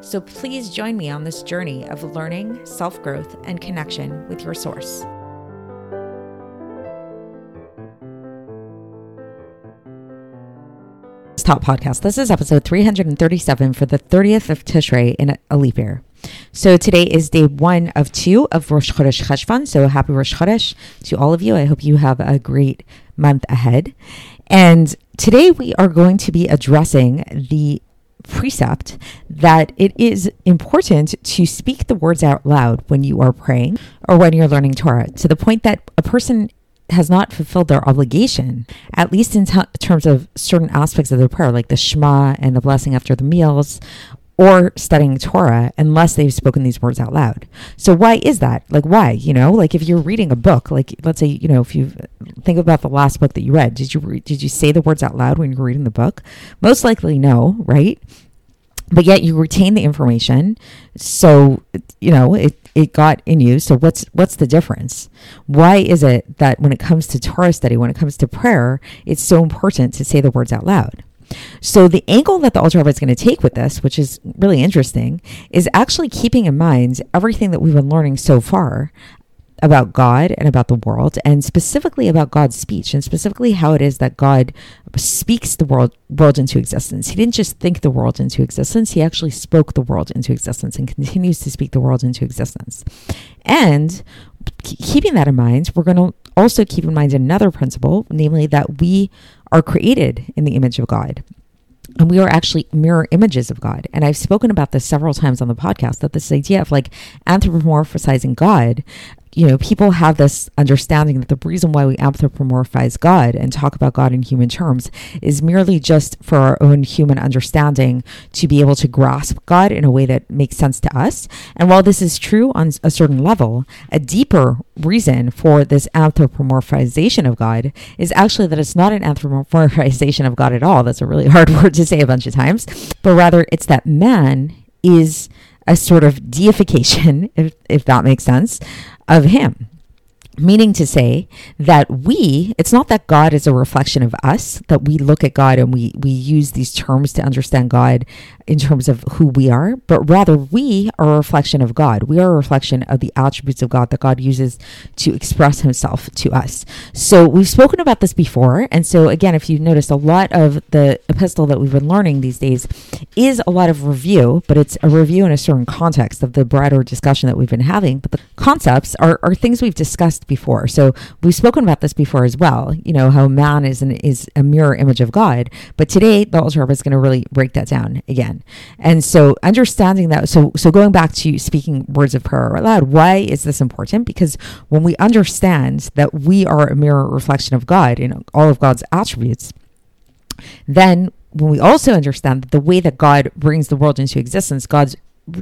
So please join me on this journey of learning, self growth, and connection with your source. Top Podcast. This is episode 337 for the 30th of Tishrei in a leap year. So today is day one of two of Rosh Chodesh Cheshvan. So happy Rosh Chodesh to all of you. I hope you have a great month ahead. And today we are going to be addressing the precept that it is important to speak the words out loud when you are praying or when you're learning Torah to the point that a person has not fulfilled their obligation, at least in t- terms of certain aspects of their prayer, like the Shema and the blessing after the meals, or studying Torah, unless they've spoken these words out loud. So why is that? Like why? You know, like if you're reading a book, like let's say you know if you think about the last book that you read, did you re- did you say the words out loud when you were reading the book? Most likely no, right? But yet you retain the information, so you know it it got in you. So what's what's the difference? Why is it that when it comes to Torah study, when it comes to prayer, it's so important to say the words out loud? So the angle that the Rebbe is going to take with this, which is really interesting, is actually keeping in mind everything that we've been learning so far about God and about the world, and specifically about God's speech, and specifically how it is that God speaks the world world into existence. He didn't just think the world into existence; he actually spoke the world into existence, and continues to speak the world into existence. And keeping that in mind, we're going to also keep in mind another principle, namely that we are created in the image of God. And we are actually mirror images of God. And I've spoken about this several times on the podcast that this idea of like anthropomorphizing God you know, people have this understanding that the reason why we anthropomorphize God and talk about God in human terms is merely just for our own human understanding to be able to grasp God in a way that makes sense to us. And while this is true on a certain level, a deeper reason for this anthropomorphization of God is actually that it's not an anthropomorphization of God at all. That's a really hard word to say a bunch of times, but rather it's that man is a sort of deification, if, if that makes sense, of Him. Meaning to say that we, it's not that God is a reflection of us, that we look at God and we, we use these terms to understand God in terms of who we are, but rather we are a reflection of God. We are a reflection of the attributes of God that God uses to express himself to us. So we've spoken about this before. And so again, if you notice, a lot of the epistle that we've been learning these days is a lot of review, but it's a review in a certain context of the broader discussion that we've been having. But the concepts are, are things we've discussed before. So we've spoken about this before as well, you know, how man is an, is a mirror image of God. But today the Alter is going to really break that down again And so understanding that, so so going back to speaking words of prayer out loud, why is this important? Because when we understand that we are a mirror reflection of God in all of God's attributes, then when we also understand that the way that God brings the world into existence, God's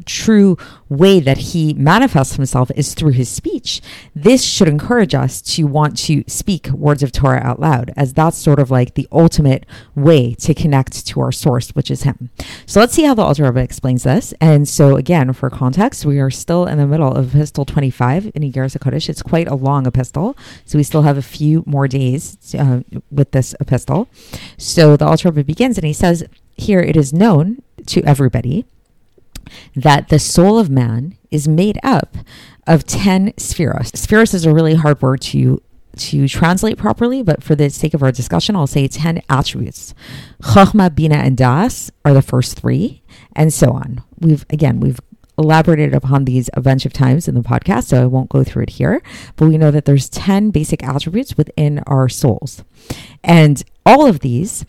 true way that he manifests himself is through his speech. This should encourage us to want to speak words of Torah out loud, as that's sort of like the ultimate way to connect to our source, which is him. So let's see how the Alter Rebbe explains this. And so again, for context, we are still in the middle of Epistle 25 in Iggeres HaKodesh. It's quite a long epistle, so we still have a few more days uh, with this epistle. So the Alter Rebbe begins and he says, here it is known to everybody that the soul of man is made up of 10 spheros. Spheros is a really hard word to to translate properly, but for the sake of our discussion, I'll say 10 attributes. Chachma, Bina, and Das are the first three, and so on. We've, again, we've elaborated upon these a bunch of times in the podcast, so I won't go through it here, but we know that there's 10 basic attributes within our souls. And all of these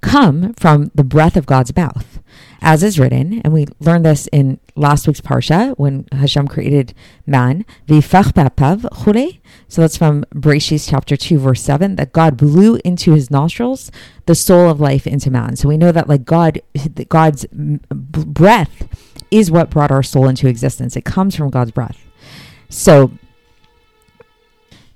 come from the breath of God's mouth, as is written, and we learned this in last week's parsha when Hashem created man. So that's from Bereshit chapter two, verse seven. That God blew into his nostrils the soul of life into man. So we know that like God, God's breath is what brought our soul into existence. It comes from God's breath. So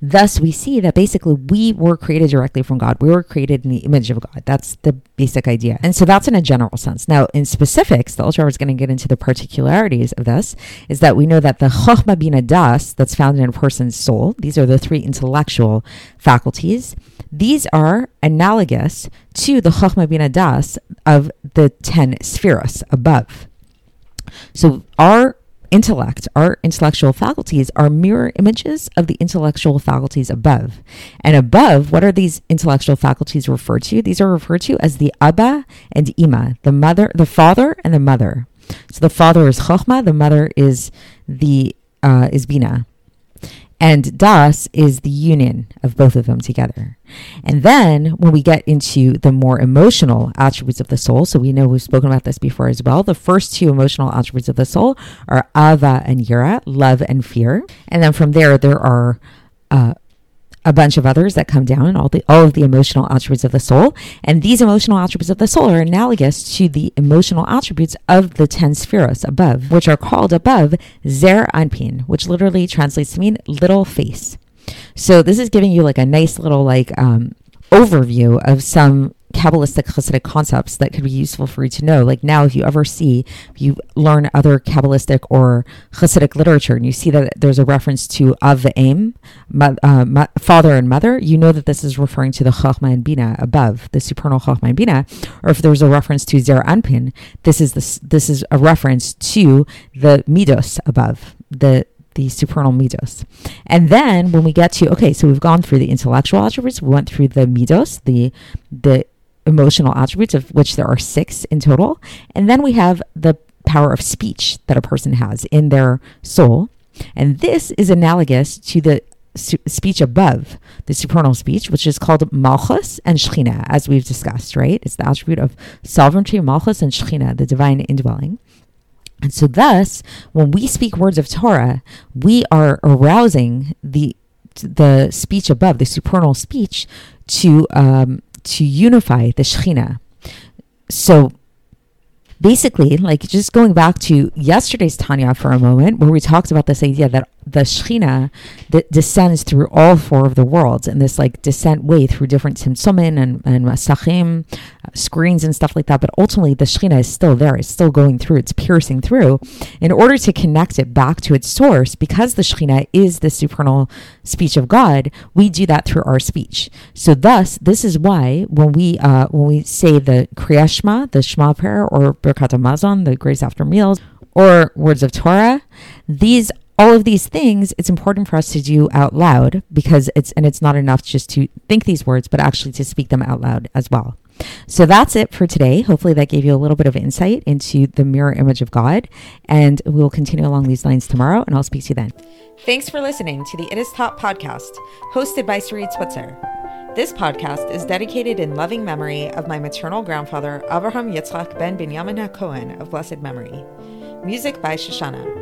Thus, we see that basically we were created directly from God. We were created in the image of God. That's the basic idea. And so that's in a general sense. Now, in specifics, the Alter is going to get into the particularities of this, is that we know that the Chokhmah Bina Das that's found in a person's soul, these are the three intellectual faculties, these are analogous to the Chokhmah Bina Das of the 10 spheros above. So our intellect, our intellectual faculties are mirror images of the intellectual faculties above. And above, what are these intellectual faculties referred to? These are referred to as the Abba and Ima, the mother, the father and the mother. So the father is Chokhmah, the mother is the uh, is Bina. And das is the union of both of them together. And then when we get into the more emotional attributes of the soul, so we know we've spoken about this before as well. The first two emotional attributes of the soul are ava and yira, love and fear. And then from there, there are uh, a bunch of others that come down, and all the all of the emotional attributes of the soul. And these emotional attributes of the soul are analogous to the emotional attributes of the ten spheros above, which are called above Zer Anpin, which literally translates to mean little face. So this is giving you like a nice little like um, overview of some Kabbalistic Hasidic concepts that could be useful for you to know. Like now, if you ever see, you learn other Kabbalistic or Hasidic literature and you see that there's a reference to Av Ve'em, uh, father and mother, you know that this is referring to the Chachma and Bina above, the supernal Chachma and Bina. Or if there's a reference to Zer Anpin, this is this, this is a reference to the Midos above, the the supernal midos. And then when we get to okay, so we've gone through the intellectual attributes, we went through the midos, the the emotional attributes, of which there are six in total. And then we have the power of speech that a person has in their soul. And this is analogous to the speech above, the supernal speech, which is called Malchus and Shechina, as we've discussed, right? It's the attribute of sovereignty, Malchus and Shechina, the divine indwelling. And so, thus, when we speak words of Torah, we are arousing the the speech above, the supernal speech, to um, to unify the Shekhinah. So basically, like just going back to yesterday's Tanya for a moment, where we talked about this idea that the Shechina that descends through all four of the worlds in this like descent way through different Tzimtzumim and, and Masachim, uh, screens and stuff like that. But ultimately, the Shechina is still there. It's still going through. It's piercing through. In order to connect it back to its source, because the Shechina is the supernal speech of God, we do that through our speech. So thus, this is why when we uh, when we say the Kriya Shema, the Shema prayer, or Birkat Hamazon, the grace after meals, or words of Torah, these all of these things it's important for us to do out loud because it's and it's not enough just to think these words but actually to speak them out loud as well. So that's it for today. Hopefully that gave you a little bit of insight into the mirror image of god. And we'll continue along these lines tomorrow and i'll speak to you then. Thanks for listening to the it is taught podcast hosted by sarit switzer. This podcast is dedicated in loving memory of my maternal grandfather abraham yitzchak ben binyamin cohen of blessed memory. Music by shoshana